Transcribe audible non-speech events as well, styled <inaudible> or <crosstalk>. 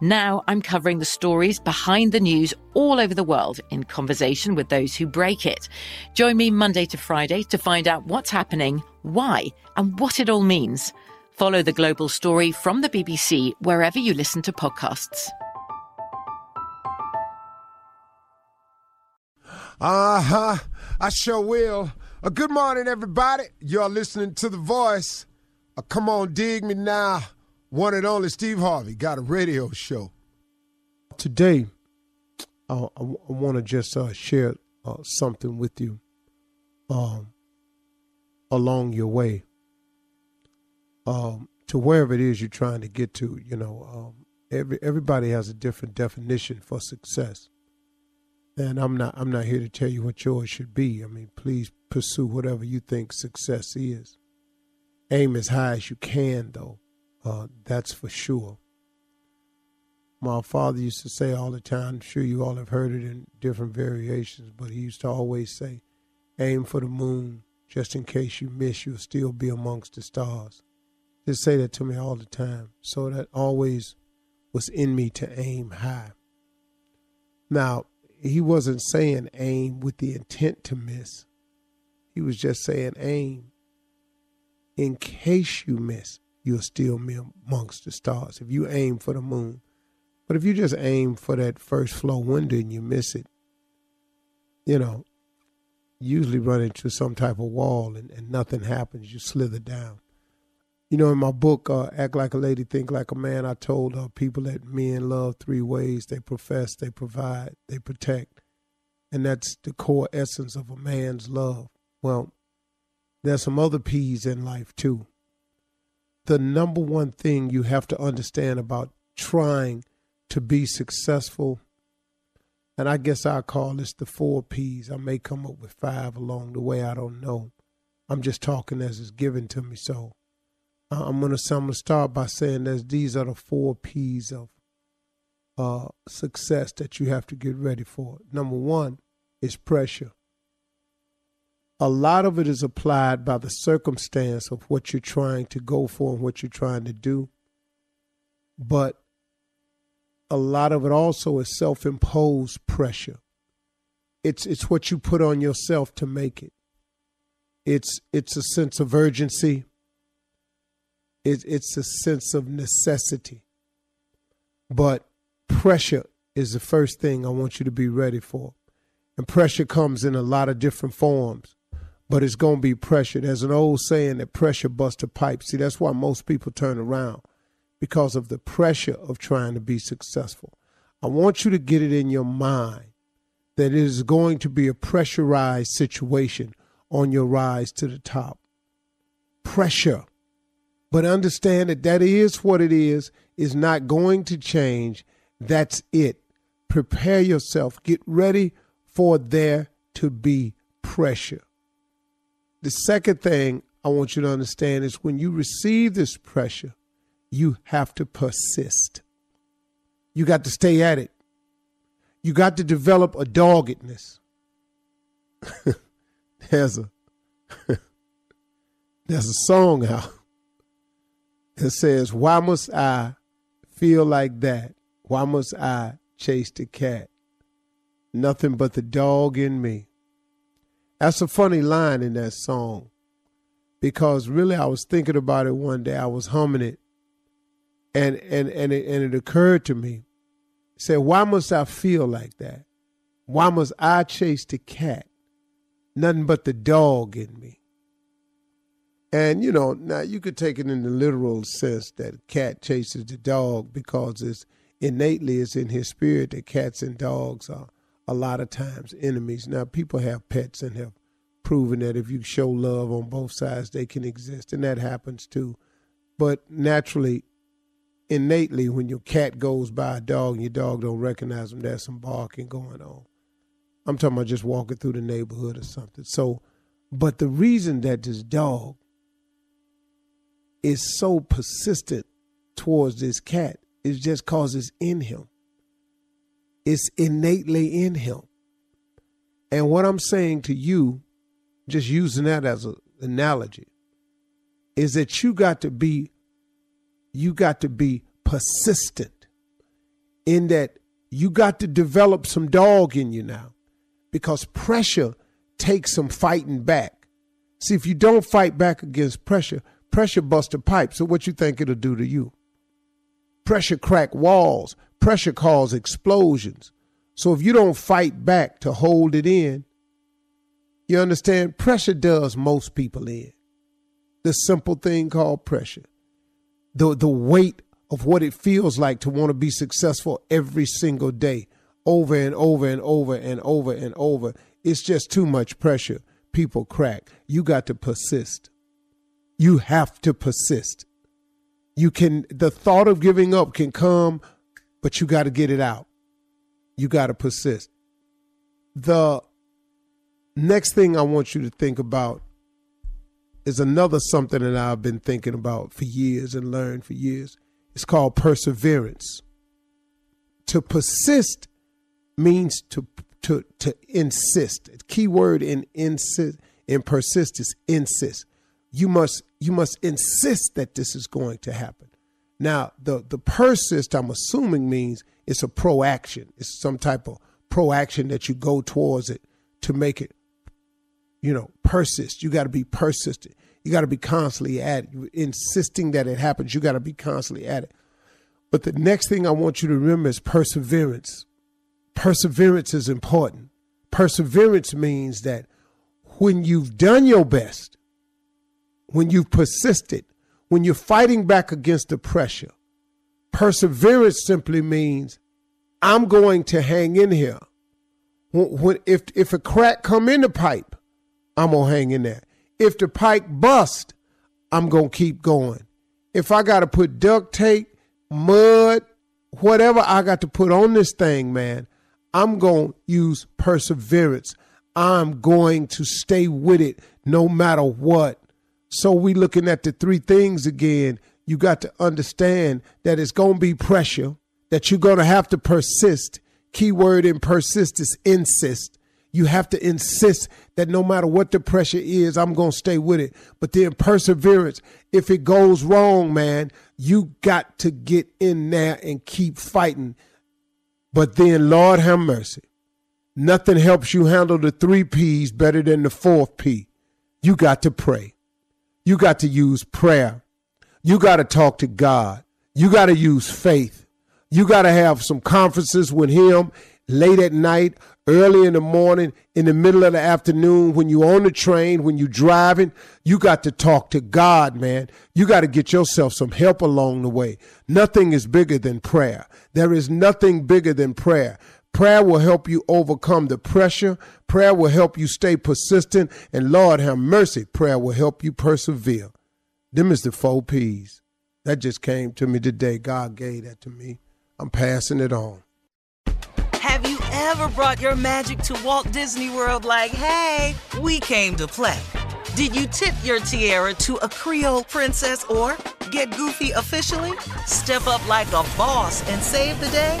Now I'm covering the stories behind the news all over the world in conversation with those who break it. Join me Monday to Friday to find out what's happening, why, and what it all means. Follow the global story from the BBC wherever you listen to podcasts. Uh huh. I sure will. Uh, good morning, everybody. You're listening to The Voice. Uh, come on, dig me now. One and only Steve Harvey got a radio show. Today, uh, I, I want to just uh, share uh, something with you um, along your way um, to wherever it is you're trying to get to. You know, um, every everybody has a different definition for success and I'm not I'm not here to tell you what yours should be. I mean, please pursue whatever you think success is. Aim as high as you can, though. Uh, that's for sure. My father used to say all the time. I'm sure you all have heard it in different variations, but he used to always say, "Aim for the moon, just in case you miss, you'll still be amongst the stars." Just say that to me all the time. So that always was in me to aim high. Now, he wasn't saying aim with the intent to miss. He was just saying aim in case you miss, you'll still be amongst the stars. If you aim for the moon, but if you just aim for that first floor window and you miss it, you know, usually run into some type of wall and, and nothing happens. You slither down. You know, in my book, uh, Act Like a Lady, Think Like a Man, I told uh, people that men love three ways they profess, they provide, they protect. And that's the core essence of a man's love. Well, there's some other P's in life too. The number one thing you have to understand about trying to be successful, and I guess I call this the four P's. I may come up with five along the way, I don't know. I'm just talking as it's given to me. So I'm gonna I'm gonna start by saying that these are the four P's of uh, success that you have to get ready for. Number one is pressure. A lot of it is applied by the circumstance of what you're trying to go for and what you're trying to do. But a lot of it also is self-imposed pressure. It's it's what you put on yourself to make it. it's it's a sense of urgency. It, it's a sense of necessity. But pressure is the first thing I want you to be ready for. And pressure comes in a lot of different forms, but it's going to be pressure. There's an old saying that pressure busts a pipe. See, that's why most people turn around because of the pressure of trying to be successful. I want you to get it in your mind that it is going to be a pressurized situation on your rise to the top. Pressure. But understand that that is what it is, is not going to change. That's it. Prepare yourself. Get ready for there to be pressure. The second thing I want you to understand is when you receive this pressure, you have to persist. You got to stay at it. You got to develop a doggedness. <laughs> there's a <laughs> there's a song out that says, Why must I feel like that? Why must I chase the cat? nothing but the dog in me. That's a funny line in that song because really I was thinking about it one day. I was humming it and and and it, and it occurred to me. Said, why must I feel like that? Why must I chase the cat? Nothing but the dog in me. And you know, now you could take it in the literal sense that cat chases the dog because it's innately it's in his spirit that cats and dogs are a lot of times enemies. Now, people have pets and have proven that if you show love on both sides, they can exist, and that happens too. But naturally, innately, when your cat goes by a dog and your dog don't recognize them, there's some barking going on. I'm talking about just walking through the neighborhood or something. So, but the reason that this dog is so persistent towards this cat is just cause it's in him. It's innately in him. And what I'm saying to you, just using that as an analogy, is that you got to be you got to be persistent in that you got to develop some dog in you now because pressure takes some fighting back. See, if you don't fight back against pressure, pressure busts a pipe. So what you think it'll do to you? Pressure crack walls, pressure cause explosions. So if you don't fight back to hold it in, you understand? Pressure does most people in. The simple thing called pressure. The, the weight of what it feels like to want to be successful every single day, over and over and over and over and over. It's just too much pressure. People crack. You got to persist. You have to persist. You can, the thought of giving up can come but you got to get it out. You got to persist. The next thing I want you to think about is another something that I've been thinking about for years and learned for years. It's called perseverance. To persist means to to to insist. Key word in insist in persist is insist. You must you must insist that this is going to happen. Now, the, the persist, I'm assuming, means it's a proaction. It's some type of proaction that you go towards it to make it, you know, persist. You got to be persistent. You got to be constantly at it. Insisting that it happens. You got to be constantly at it. But the next thing I want you to remember is perseverance. Perseverance is important. Perseverance means that when you've done your best, when you've persisted, when you're fighting back against the pressure, perseverance simply means I'm going to hang in here. When, if if a crack come in the pipe, I'm gonna hang in there. If the pipe bust, I'm gonna keep going. If I gotta put duct tape, mud, whatever I got to put on this thing, man, I'm gonna use perseverance. I'm going to stay with it no matter what. So we looking at the three things again. You got to understand that it's going to be pressure, that you're going to have to persist. Keyword in persist is insist. You have to insist that no matter what the pressure is, I'm going to stay with it. But then perseverance, if it goes wrong, man, you got to get in there and keep fighting. But then, Lord have mercy. Nothing helps you handle the three P's better than the fourth P. you got to pray. You got to use prayer. You got to talk to God. You got to use faith. You got to have some conferences with Him late at night, early in the morning, in the middle of the afternoon, when you're on the train, when you're driving. You got to talk to God, man. You got to get yourself some help along the way. Nothing is bigger than prayer. There is nothing bigger than prayer. Prayer will help you overcome the pressure. Prayer will help you stay persistent. And Lord have mercy, prayer will help you persevere. Them is the four P's. That just came to me today. God gave that to me. I'm passing it on. Have you ever brought your magic to Walt Disney World like, hey, we came to play? Did you tip your tiara to a Creole princess or get goofy officially? Step up like a boss and save the day?